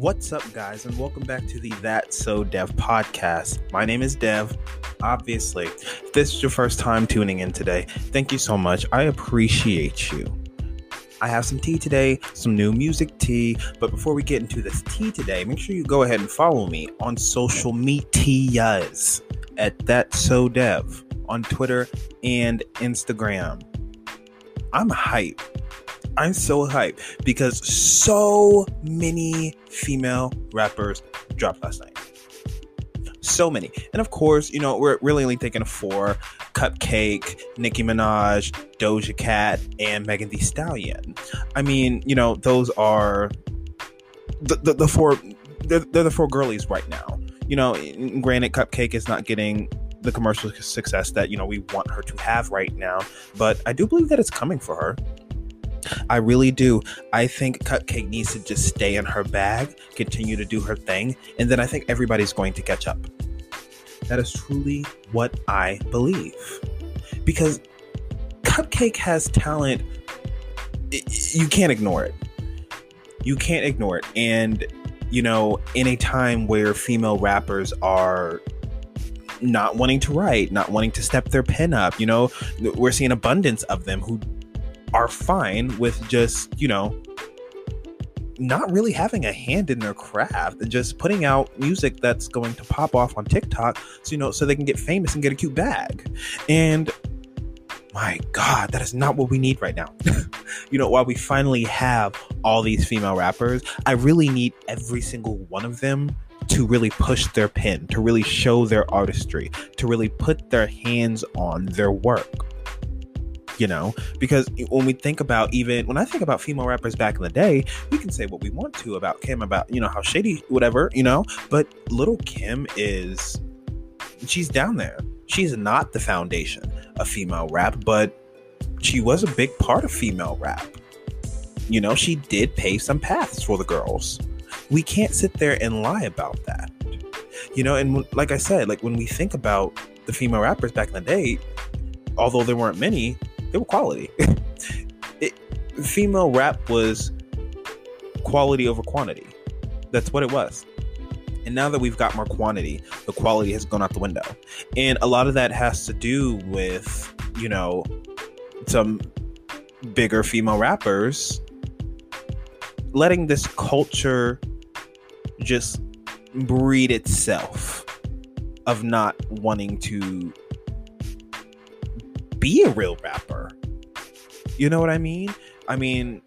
What's up, guys, and welcome back to the That So Dev podcast. My name is Dev. Obviously, if this is your first time tuning in today, thank you so much. I appreciate you. I have some tea today, some new music tea. But before we get into this tea today, make sure you go ahead and follow me on social medias at That So Dev on Twitter and Instagram. I'm hype. I'm so hyped because so many female rappers dropped last night. So many. And of course, you know, we're really only thinking of four Cupcakke, Nicki Minaj, Doja Cat, and Megan Thee Stallion. I mean, you know, those are the, the, the four, they're, they're the four girlies right now. You know, granted, Cupcakke is not getting the commercial success that, you know, we want her to have right now, but I do believe that it's coming for her. I really do. I think Cupcakke needs to just stay in her bag, continue to do her thing, and then I think everybody's going to catch up. That is truly what I believe. Because Cupcakke has talent, you can't ignore it. You can't ignore it. And, you know, in a time where female rappers are not wanting to write, not wanting to step their pen up, you know, we're seeing abundance of them who are fine with just, you know, not really having a hand in their craft and just putting out music that's going to pop off on TikTok so you know so they can get famous and get a cute bag. And my god, that is not what we need right now. you know, while we finally have all these female rappers, I really need every single one of them to really push their pen, to really show their artistry, to really put their hands on their work you know? Because when we think about even when i think about female rappers back in the day we can say what we want to about kim about you know how shady whatever you know? But little kim is she's down there. She's not the foundation of female rap but she was a big part of female rap. You know she did pave some paths for the girls. We can't sit there and lie about that. You know and like i said like when we think about the female rappers back in the day although there weren't many they were quality. it, female rap was quality over quantity. That's what it was. And now that we've got more quantity, the quality has gone out the window. And a lot of that has to do with, you know, some bigger female rappers letting this culture just breed itself of not wanting to be a real rapper. You know what I mean? I mean,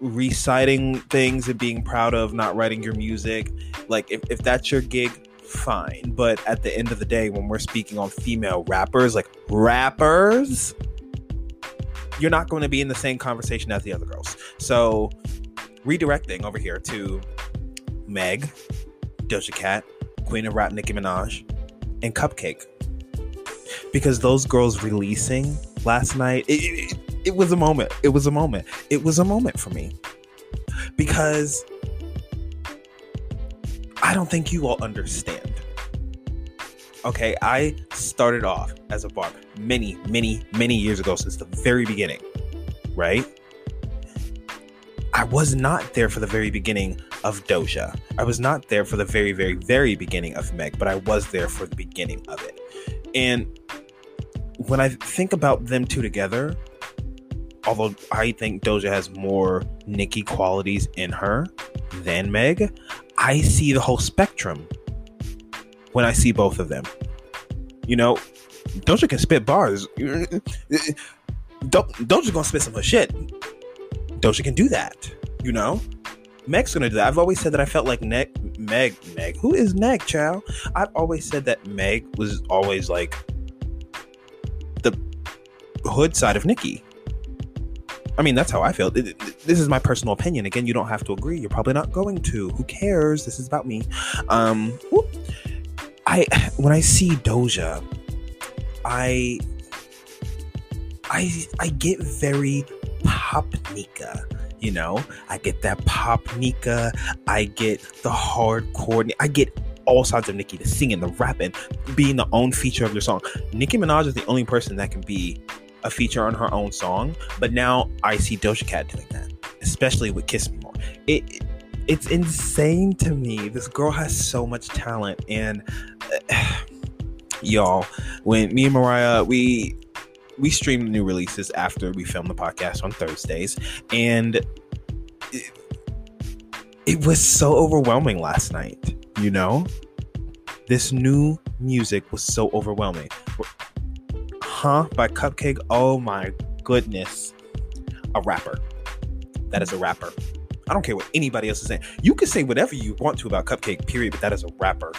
reciting things and being proud of not writing your music. Like, if, if that's your gig, fine. But at the end of the day, when we're speaking on female rappers, like rappers, you're not going to be in the same conversation as the other girls. So, redirecting over here to Meg, Doja Cat, Queen of Rap Nicki Minaj, and Cupcakke because those girls releasing last night, it, it, it was a moment. It was a moment. It was a moment for me because I don't think you all understand. Okay, I started off as a barber many, many, many years ago since the very beginning, right? I was not there for the very beginning of Doja. I was not there for the very, very, very beginning of Meg, but I was there for the beginning of it. And when I think about them two together, although I think Doja has more Nicki qualities in her than Meg, I see the whole spectrum when I see both of them. You know, Doja can spit bars. Do- Doja's gonna spit some of shit. Doja can do that. You know, Meg's gonna do that. I've always said that I felt like Meg, Meg, Meg. Who is Meg, child? I've always said that Meg was always like hood side of Nicki. I mean, that's how I feel. This is my personal opinion. Again, you don't have to agree. You're probably not going to. Who cares? This is about me. Um, I when I see Doja, I I I get very pop Nika. You know, I get that pop Nika. I get the hardcore. I get all sides of Nicki, the singing, the rapping, being the own feature of your song. Nicki Minaj is the only person that can be a feature on her own song, but now I see Doja Cat doing that, especially with Kiss Me More. It it's insane to me. This girl has so much talent, and uh, y'all, when me and Mariah we we stream new releases after we film the podcast on Thursdays, and it, it was so overwhelming last night. You know, this new music was so overwhelming. Huh? By Cupcakke. Oh my goodness. A rapper. That is a rapper. I don't care what anybody else is saying. You can say whatever you want to about Cupcakke, period, but that is a rapper.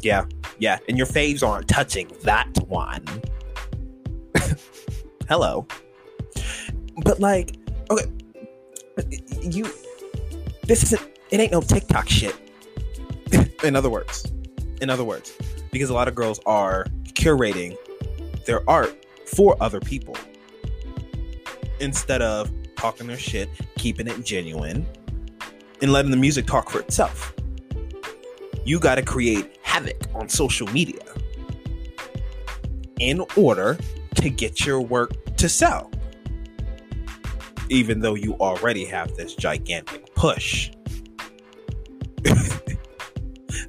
Yeah, yeah. And your faves aren't touching that one. Hello. But like, okay, you this isn't it ain't no TikTok shit. in other words. In other words. Because a lot of girls are curating their art for other people. Instead of talking their shit, keeping it genuine, and letting the music talk for itself. You gotta create havoc on social media in order to get your work to sell. Even though you already have this gigantic push.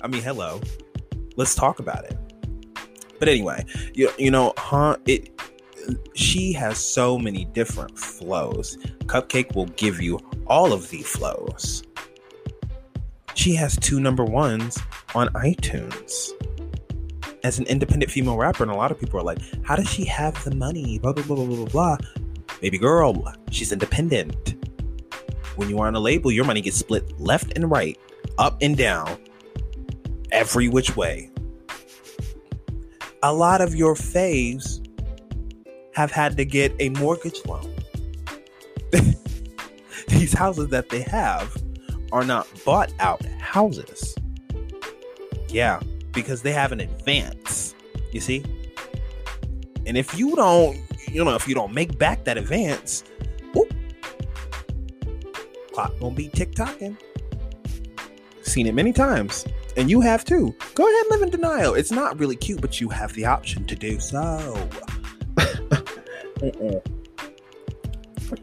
I mean, hello. Let's talk about it. But anyway, you, you know, huh? It she has so many different flows. Cupcakke will give you all of the flows. She has two number ones on iTunes as an independent female rapper, and a lot of people are like, "How does she have the money?" Blah blah blah blah blah blah. Baby girl, she's independent. When you are on a label, your money gets split left and right, up and down, every which way. A lot of your faves have had to get a mortgage loan. These houses that they have are not bought out houses. Yeah, because they have an advance. You see? And if you don't, you know, if you don't make back that advance, whoop, clock gonna be tick tocking. Seen it many times. And you have too. Go ahead and live in denial. It's not really cute, but you have the option to do so.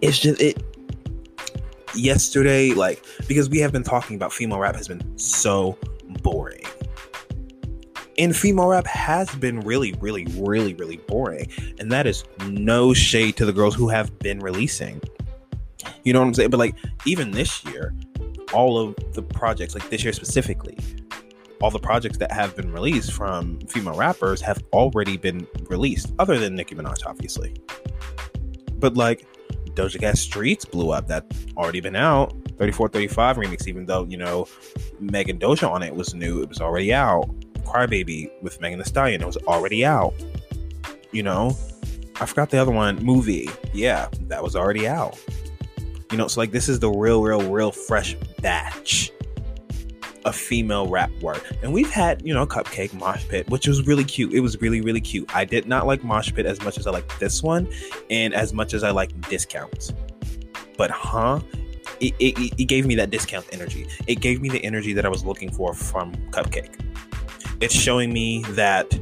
it's just it yesterday, like because we have been talking about female rap has been so boring. And female rap has been really, really, really, really boring. And that is no shade to the girls who have been releasing. You know what I'm saying? But like even this year, all of the projects, like this year specifically, all the projects that have been released from female rappers have already been released, other than Nicki Minaj, obviously. But like Doja Cat Streets blew up. That already been out. 3435 remix, even though, you know, Megan Doja on it was new, it was already out. Crybaby with Megan Thee Stallion, it was already out. You know, I forgot the other one, movie. Yeah, that was already out. You know, so like this is the real, real, real fresh batch a female rap work. And we've had, you know, Cupcakke Mosh Pit, which was really cute. It was really, really cute. I did not like Mosh Pit as much as I like this one and as much as I like Discounts. But huh? It, it, it gave me that discount energy. It gave me the energy that I was looking for from Cupcakke. It's showing me that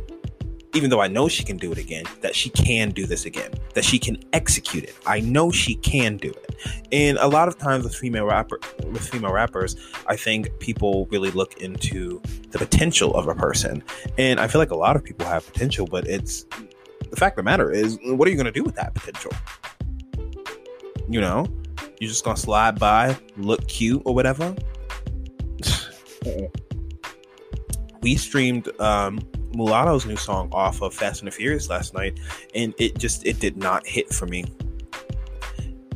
even though I know she can do it again, that she can do this again, that she can execute it. I know she can do it. And a lot of times with female rapper with female rappers, I think people really look into the potential of a person. And I feel like a lot of people have potential, but it's the fact of the matter is, what are you going to do with that potential? You know, you're just going to slide by, look cute or whatever. we streamed um, Mulatto's new song off of Fast and the Furious last night, and it just it did not hit for me.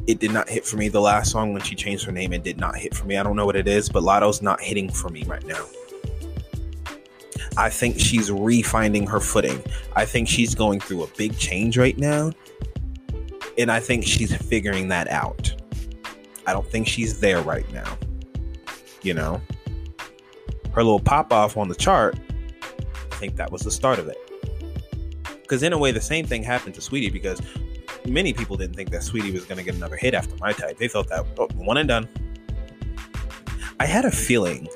It did not hit for me. The last song when she changed her name, it did not hit for me. I don't know what it is, but Latto's not hitting for me right now. I think she's refinding her footing. I think she's going through a big change right now. And I think she's figuring that out. I don't think she's there right now. You know? Her little pop off on the chart think that was the start of it. Because in a way, the same thing happened to Saweetie because many people didn't think that Saweetie was going to get another hit after My Type. They thought that oh, one and done. I had a feeling,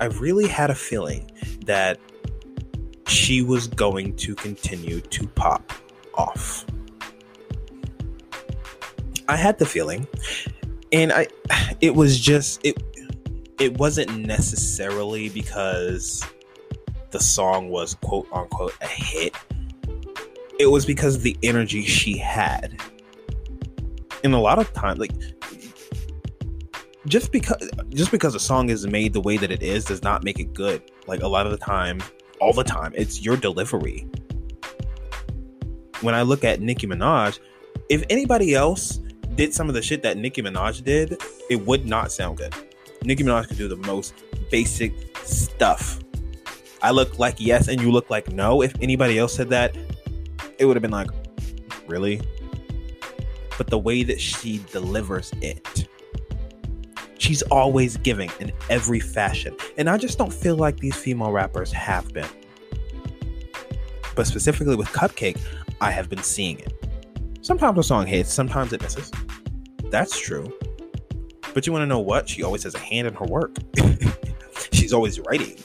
I really had a feeling that she was going to continue to pop off. I had the feeling, and I, it was just it. it wasn't necessarily because the song was quote unquote a hit. It was because of the energy she had. And a lot of times, like just because just because a song is made the way that it is does not make it good. Like a lot of the time, all the time, it's your delivery. When I look at Nicki Minaj, if anybody else did some of the shit that Nicki Minaj did, it would not sound good. Nicki Minaj could do the most basic stuff. I look like yes and you look like no. If anybody else said that, it would have been like, really? But the way that she delivers it, she's always giving in every fashion. And I just don't feel like these female rappers have been. But specifically with Cupcakke, I have been seeing it. Sometimes a song hits, sometimes it misses. That's true. But you want to know what? She always has a hand in her work. She's always writing.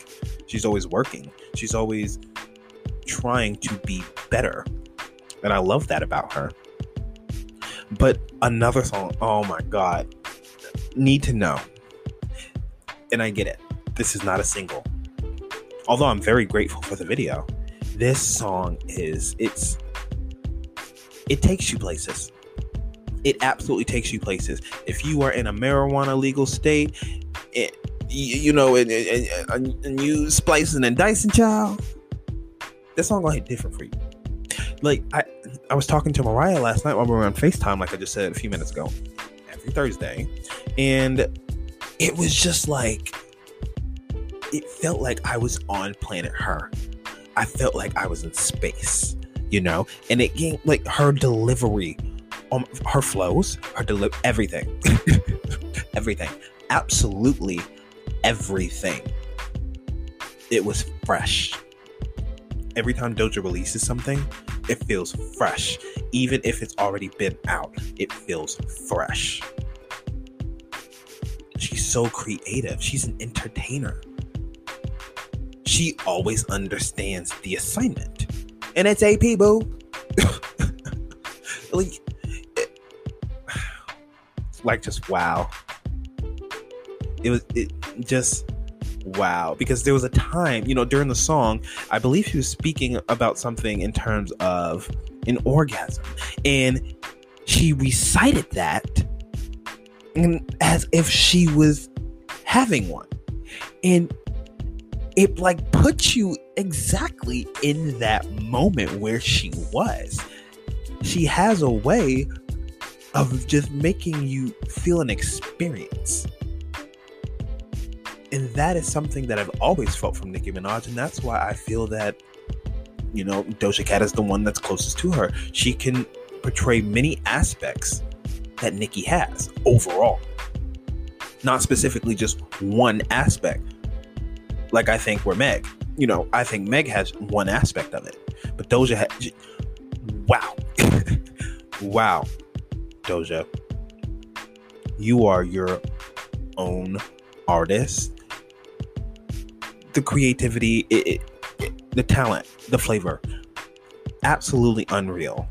She's always working. She's always trying to be better. And I love that about her. But another song, oh my God. Need to know. And I get it. This is not a single. Although I'm very grateful for the video. This song is, it's, it takes you places it absolutely takes you places. If you are in a marijuana legal state, you, you know, and, and, and you splicing and dicing, child, that song gonna hit different for you. Like I, I was talking to Mariah last night while we were on Facetime, like I just said a few minutes ago, every Thursday, and it was just like it felt like I was on planet Her. I felt like I was in space, you know, and it gave like her delivery um, her flows, her deli- everything, everything, absolutely everything. It was fresh. Every time Doja releases something, it feels fresh. Even if it's already been out, it feels fresh. She's so creative. She's an entertainer. She always understands the assignment. And it's AP, boo. like, like just wow. It was it just wow. Because there was a time you know during the song i believe he was speaking about something in terms of an orgasm. And she recited that as if she was having one. And it like puts you exactly in that moment where she was. She has a way of just making you feel an experience. And that is something that I've always felt from Nicki Minaj, and that's why I feel that, you know, Doja Cat is the one that's closest to her. She can portray many aspects that Nicki has overall, not specifically just one aspect. Like I think we're Meg. You know, I think Meg has one aspect of it, but Doja has. Wow. wow. Doja. You are your own artist. The creativity, it, it, the talent, the flavor, absolutely unreal.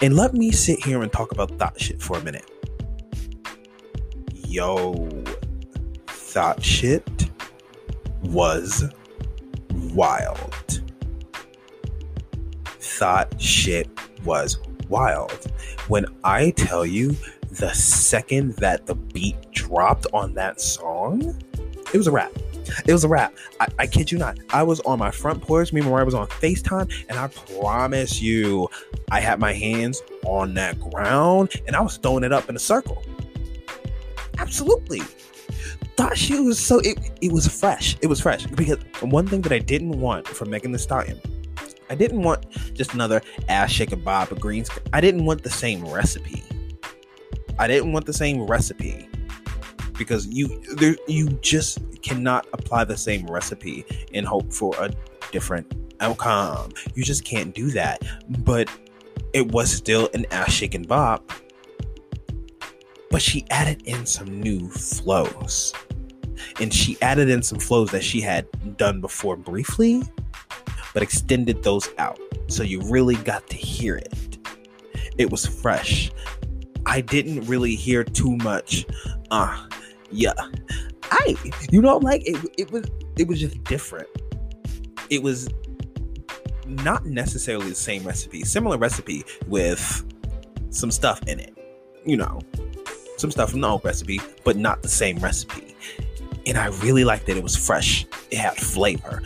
And let me sit here and talk about that shit for a minute. Yo, Thot Shit was wild. Thot Shit was wild. When I tell you the second that the beat dropped on that song, it was a wrap. It was a wrap. I, I, kid you not. I was on my front porch. Me and Mariah was on FaceTime, and I promise you, I had my hands on that ground and I was throwing it up in a circle. Absolutely. Thought she was so it, it was fresh. It was fresh. Because one thing that I didn't want from Megan Thee Stallion I didn't want just another ass shaking bob of greens. I didn't want the same recipe. I didn't want the same recipe because you there you just cannot apply the same recipe and hope for a different outcome. You just can't do that. But it was still an ass shaking bob. But she added in some new flows. And she added in some flows that she had done before briefly but extended those out. So you really got to hear it. It was fresh. I didn't really hear too much. Uh, yeah. I, you know, like it, it was, it was just different. It was not necessarily the same recipe, similar recipe with some stuff in it, you know, some stuff from the old recipe, but not the same recipe. And I really liked that it was fresh. It had flavor.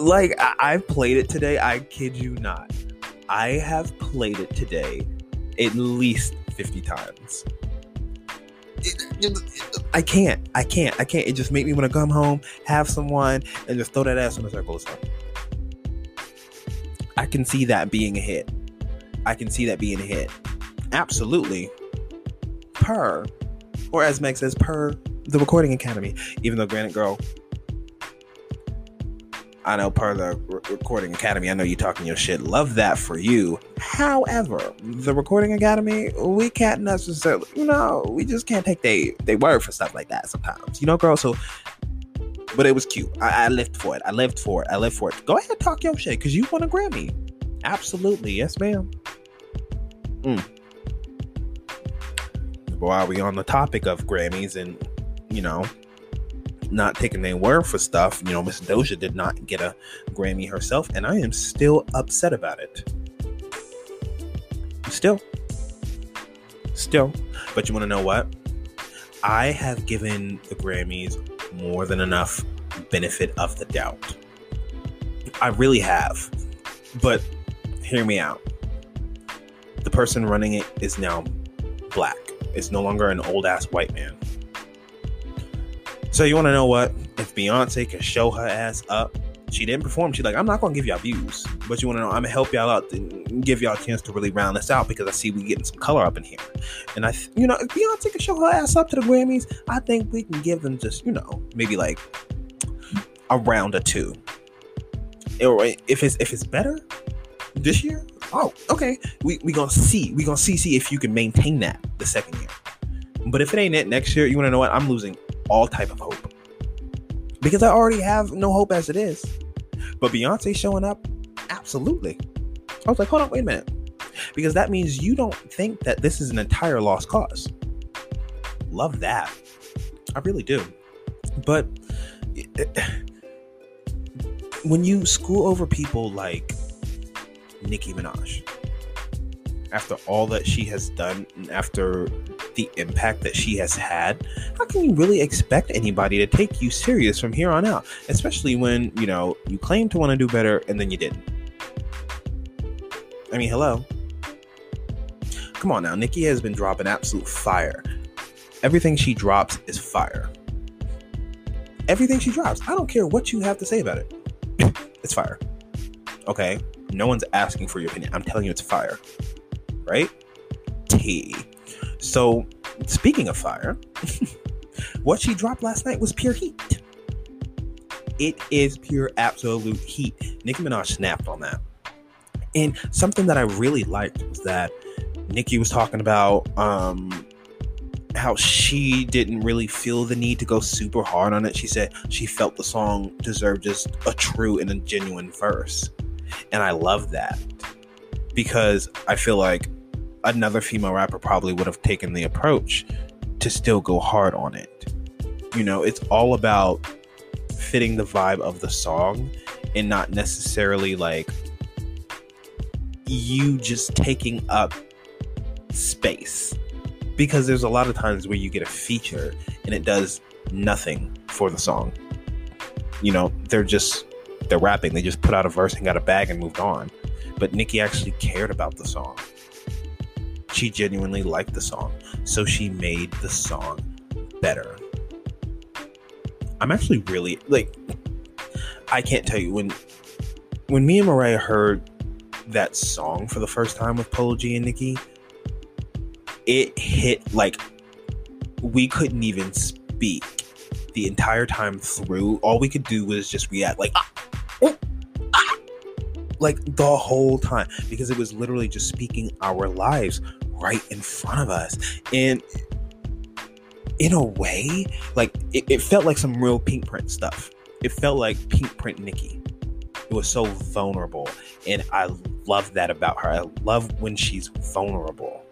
Like I- I've played it today. I kid you not. I have played it today at least 50 times. I can't. I can't. I can't. It just made me want to come home, have some wine, and just throw that ass in a circle or. I can see that being a hit. I can see that being a hit. Absolutely. Per, or as Meg says, per the Recording Academy. Even though, granted, girl, I know per the Re- Recording Academy, I know you talking your shit. Love that for you. However, the Recording Academy, we can't necessarily, you know, we just can't take they they word for stuff like that sometimes, you know, girl. So, but it was cute. I, I lived for it. I lived for it. I lived for it. Go ahead, talk your shit because you won a Grammy. Absolutely, yes, ma'am. Mm. While we on the topic of Grammys and you know not taking their word for stuff. You know, Miss Doja did not get a Grammy herself, and I am still upset about it. Still. Still. But you want to know what? I have given the Grammys more than enough benefit of the doubt. I really have. But hear me out. The person running it is now black. It's no longer an old ass white man. So you want to know what? If Beyonce can show her ass up, she didn't perform. She's like, I'm not gonna give y'all views, but you want to know? I'm gonna help y'all out and give y'all a chance to really round this out because I see we getting some color up in here. And I, th- you know, if Beyonce can show her ass up to the Grammys, I think we can give them just, you know, maybe like a round or two. Or if it's if it's better this year, oh, okay, we we gonna see. We gonna see see if you can maintain that the second year. But if it ain't it next year, you want to know what? I'm losing all type of hope because I already have no hope as it is. But Beyonce showing up, absolutely. I was like, hold on, wait a minute, because that means you don't think that this is an entire lost cause. Love that, I really do. But when you screw over people like Nicki Minaj, after all that she has done, and after the impact that she has had, how can you really expect anybody to take you serious from here on out? Especially when, you know, you claim to want to do better and then you didn't. I mean, hello. Come on now, Nikki has been dropping absolute fire. Everything she drops is fire. Everything she drops. I don't care what you have to say about it. it's fire. Okay? No one's asking for your opinion. I'm telling you it's fire. Right? T. So, speaking of fire, what she dropped last night was pure heat. It is pure absolute heat. Nicki Minaj snapped on that. And something that I really liked was that Nicki was talking about um, how she didn't really feel the need to go super hard on it. She said she felt the song deserved just a true and a genuine verse. And I love that because I feel like another female rapper probably would have taken the approach to still go hard on it. You know, it's all about fitting the vibe of the song and not necessarily like you just taking up space. Because there's a lot of times where you get a feature and it does nothing for the song. You know, they're just they're rapping, they just put out a verse and got a bag and moved on. But Nicki actually cared about the song she genuinely liked the song, so she made the song better. I'm actually really like I can't tell you when when me and Mariah heard that song for the first time with Polo G and Nicki, it hit like we couldn't even speak the entire time through. All we could do was just react like ah, like the whole time because it was literally just speaking our lives right in front of us. And in a way, like it, it felt like some real Pink Print stuff. It felt like Pink Print Nikki. It was so vulnerable. And I love that about her. I love when she's vulnerable.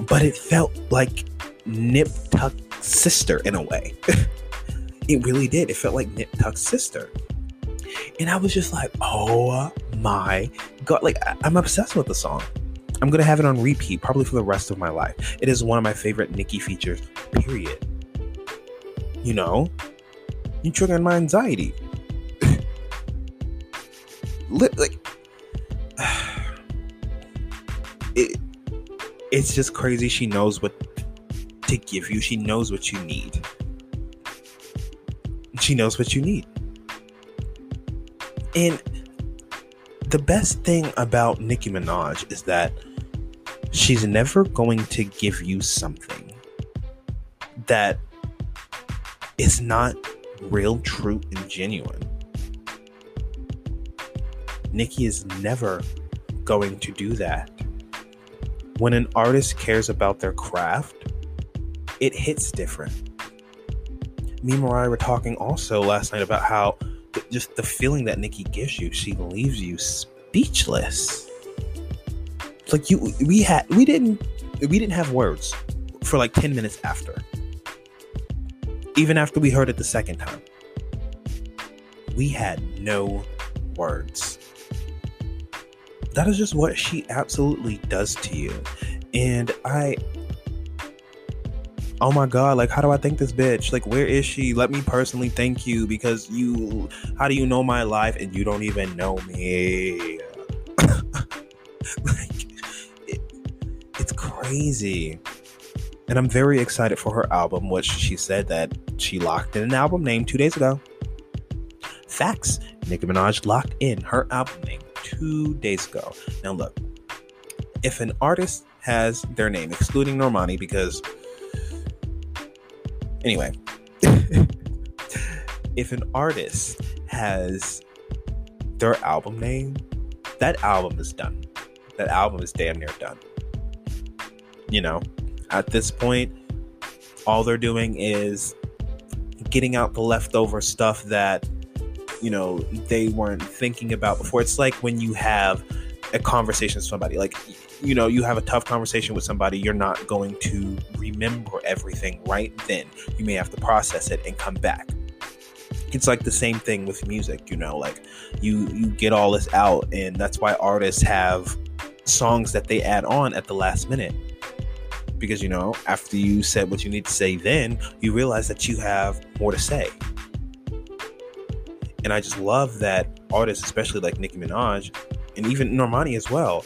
But it felt like nip tuck sister in a way. it really did. It felt like Nip Tuck's sister. And I was just like, oh my god. Like, I'm obsessed with the song. I'm gonna have it on repeat probably for the rest of my life. It is one of my favorite Nicki features, period. You know, you trigger my anxiety. like, it, it's just crazy. She knows what to give you. She knows what you need. She knows what you need. And the best thing about Nicki Minaj is that she's never going to give you something that is not real, true, and genuine. Nicki is never going to do that. When an artist cares about their craft, it hits different. Me and Mariah were talking also last night about how just the feeling that Nikki gives you, she leaves you speechless. It's like you, we had, we didn't, we didn't have words for like ten minutes after. Even after we heard it the second time, we had no words. That is just what she absolutely does to you. And I oh my god like how do i thank this bitch? Like where is she? Let me personally thank you because you how do you know my life and you don't even know me? Like it, it's crazy. And i'm very excited for her album which she said that she locked in an album name two days ago. Facts nicki minaj locked in her album name two days ago. Now look if an artist has their name excluding normani because Anyway, if an artist has their album name, that album is done. That album is damn near done. You know, at this point, all they're doing is getting out the leftover stuff that, you know, they weren't thinking about before. It's like when you have a conversation with somebody, like, you know, you have a tough conversation with somebody, you're not going to remember everything right then. You may have to process it and come back. It's like the same thing with music, you know, like you you get all this out and that's why artists have songs that they add on at the last minute. Because you know, after you said what you need to say then, you realize that you have more to say. And I just love that artists, especially like Nicki Minaj and even Normani as well,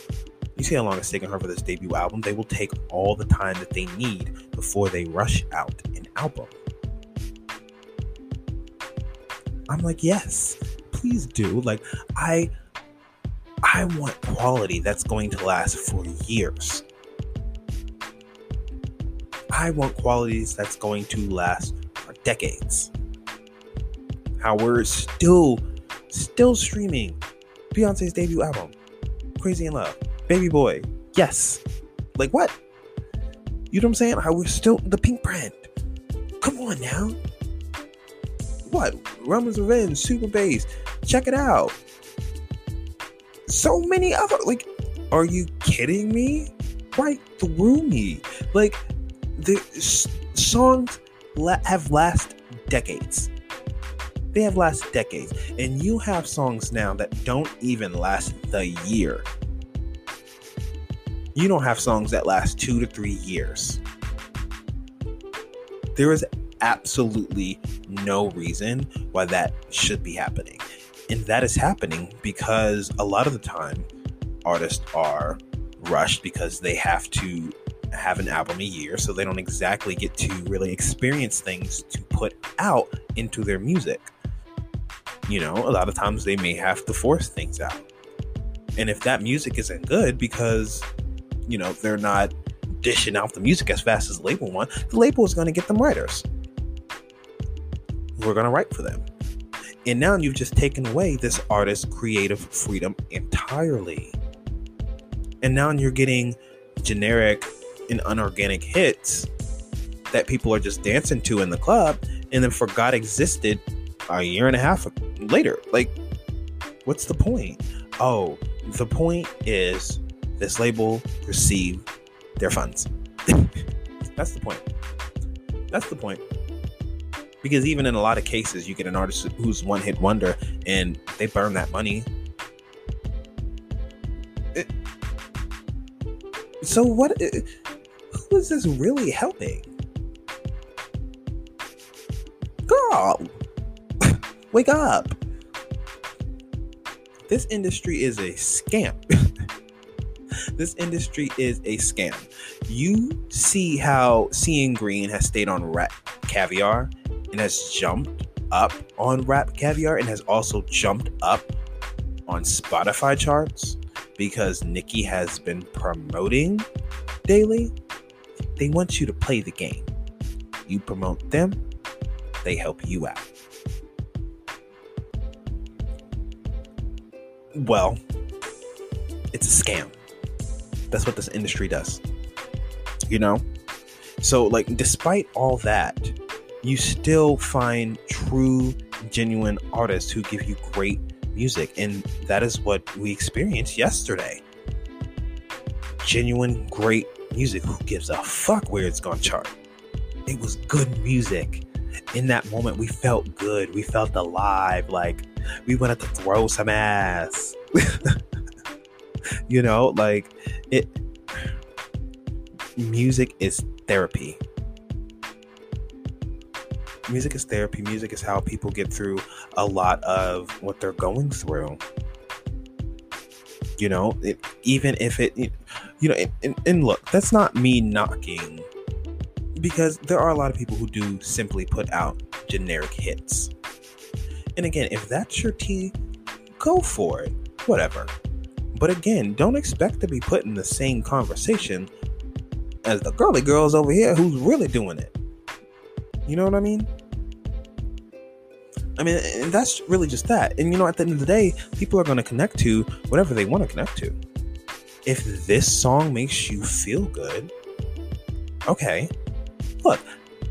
you see how long it's taken her for this debut album. They will take all the time that they need before they rush out an album. I'm like, yes, please do. Like, I I want quality that's going to last for years. I want qualities that's going to last for decades. How we're still still streaming Beyonce's debut album, Crazy in Love. Baby boy. Yes. Like what? You know what I'm saying? How we're still the pink brand. Come on now. What? Roman's Revenge, Super Bass. Check it out. So many other like are you kidding me? Right through me. Like the s- songs la- have last decades. They have last decades. And you have songs now that don't even last the year you don't have songs that last two to three years. There is absolutely no reason why that should be happening. And that is happening because a lot of the time artists are rushed because they have to have an album a year, so they don't exactly get to really experience things to put out into their music. You know, a lot of times they may have to force things out. And if that music isn't good because you know they're not dishing out the music as fast as the label want, the label is going to get them writers. We're going to write for them. And now you've just taken away this artist's creative freedom entirely. And now you're getting generic and unorganic hits that people are just dancing to in the club and then forgot existed a year and a half later. Like, what's the point? Oh, the point is this label receive their funds. That's the point. That's the point. Because even in a lot of cases, you get an artist who's one hit wonder and they burn that money. It, so, what? Who is this really helping? Girl, wake up. This industry is a scam. this industry is a scam. You see how Seeing Green has stayed on Rap Caviar and has jumped up on Rap Caviar and has also jumped up on Spotify charts because Nicki has been promoting daily. They want you to play the game. You promote them, they help you out. Well, it's a scam. That's what this industry does. You know? So, like, despite all that, you still find true, genuine artists who give you great music. And that is what we experienced yesterday. Genuine, great music. Who gives a fuck where it's gonna chart? It was good music. In that moment, we felt good. We felt alive. Like, we wanted to throw some ass. you know, like it music is therapy. Music is therapy. Music is how people get through a lot of what they're going through. You know, it, even if it, you know, and, and look, that's not me knocking because there are a lot of people who do simply put out generic hits. And again, if that's your tea, go for it. Whatever. But again, don't expect to be put in the same conversation as the girly girls over here who's really doing it. You know what I mean? I mean, and that's really just that. And you know, at the end of the day, people are going to connect to whatever they want to connect to. If this song makes you feel good, okay. Look,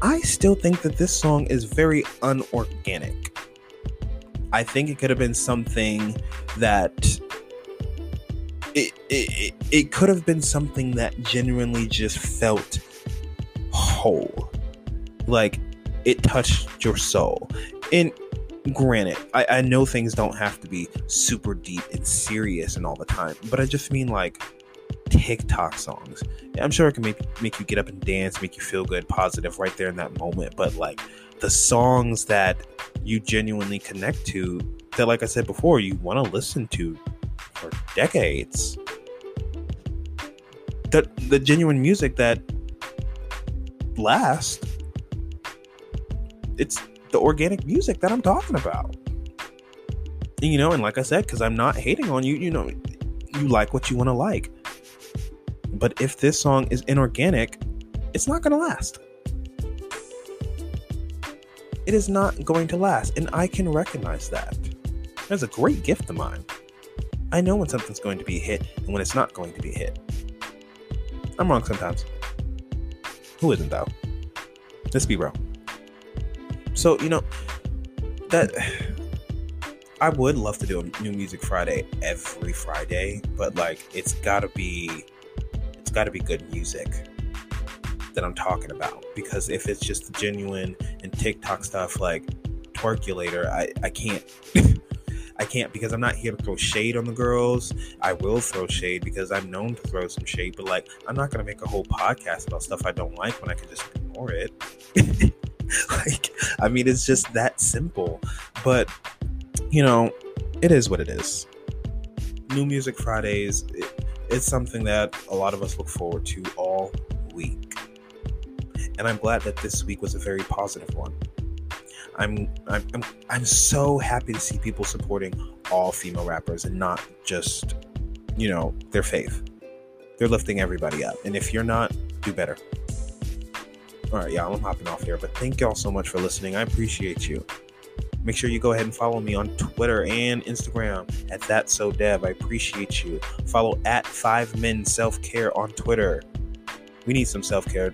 I still think that this song is very unorganic. I think it could have been something that it, it, it could have been something that genuinely just felt whole. Like it touched your soul. And granted, I, I know things don't have to be super deep and serious and all the time, but I just mean like TikTok songs. I'm sure it can make make you get up and dance, make you feel good, positive right there in that moment. But like the songs that you genuinely connect to, that like I said before, you want to listen to for decades. The the genuine music that lasts. It's the organic music that I'm talking about. You know, and like I said, because I'm not hating on you, you know, you like what you want to like. But if this song is inorganic, it's not going to last. It is not going to last, and I can recognize that. That's a great gift of mine. I know when something's going to be hit and when it's not going to be hit. I'm wrong sometimes. Who isn't though? Let's be real. So, you know, that I would love to do a new music Friday every Friday, but like it's gotta be it's gotta be good music that I'm talking about. Because if it's just genuine and TikTok stuff like Twerkulator, I, I can't I can't because I'm not here to throw shade on the girls. I will throw shade because I'm known to throw some shade, but like I'm not gonna make a whole podcast about stuff I don't like when I can just ignore it. like, I mean, it's just that simple. But you know, it is what it is. New Music Fridays, it, it's something that a lot of us look forward to all week. And I'm glad that this week was a very positive one. I'm I'm I'm, I'm so happy to see people supporting all female rappers and not just you know their faith. They're lifting everybody up, and if you're not, do better. All right, y'all, I'm hopping off here, but thank y'all so much for listening. I appreciate you. Make sure you go ahead and follow me on Twitter and Instagram at that so dev. I appreciate you. Follow at Five Men Self Care on Twitter. We need some self care.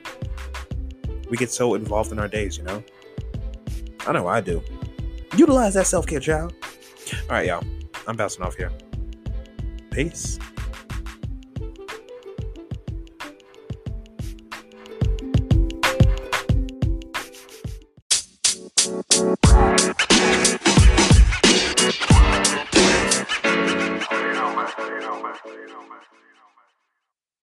We get so involved in our days, you know. I know I do. Utilize that self care, child. All right, y'all. I'm bouncing off here. Peace.